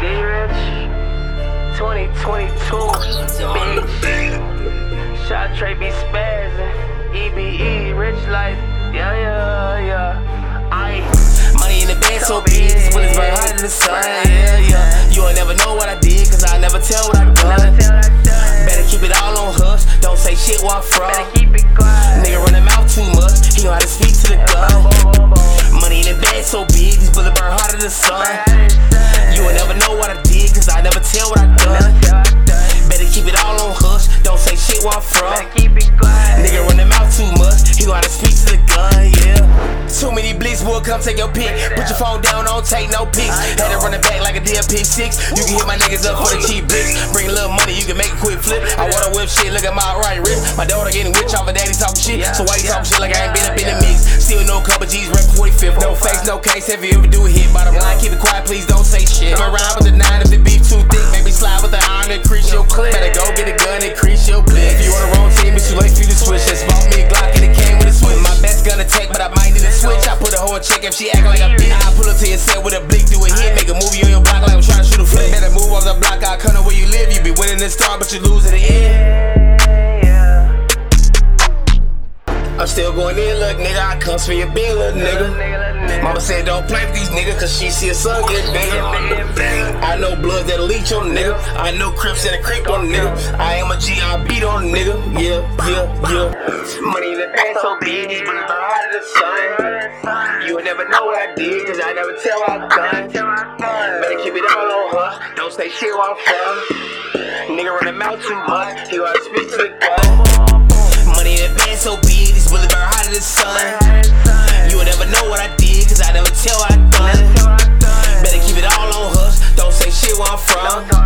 Get rich. 2022. Bitch. Shot Trey be spazzing. EBE, rich life. Yeah, yeah, yeah. I. Money in the bag so big, these bullets burn hot in the sun. You will never know what I did, cause I never tell what I done. Better keep it all on hush. Don't say shit where I'm from. Better keep it quiet. Nigga run him out too much. He know how to speak to the gun, yeah. Too many blitz, boy, come take your pick. Phone down, don't take no pics. Had to run it back like a DLP6. You can hit my niggas up for the cheap bricks. Bring a little money, you can make a quick flip. I wanna whip shit, look at my right wrist. My daughter getting rich off of daddy talking shit. So why you talking shit like I ain't been up in the mix? Still no couple G's, rep 45th. No face, no case. If you ever do a hit, bottom line, keep it quiet, please don't say shit. I'm around with the nine if the In check if she act like a bitch. I pull up to your set with a blick, do a hit, make a movie on your block like I'm trying to shoot a flick. Better move off the block, I come to where you live. You be winning this star, but you lose at the end. Still going in, look, nigga. I comes for your big little nigga. Mama said don't play with these niggas cause she see a son get bigger. I know blood that'll leech on nigga. I know crips that'll creep on nigga. I am a G, I beat on nigga. Yeah, yeah, yeah. Money in the bank so big, these bullets are hot as the sun. You will never know what I did cause I never tell I done. Better keep it all on her. Don't say shit where I'm from. Nigga run him out too much. He wanna speak to the gun. I'm from.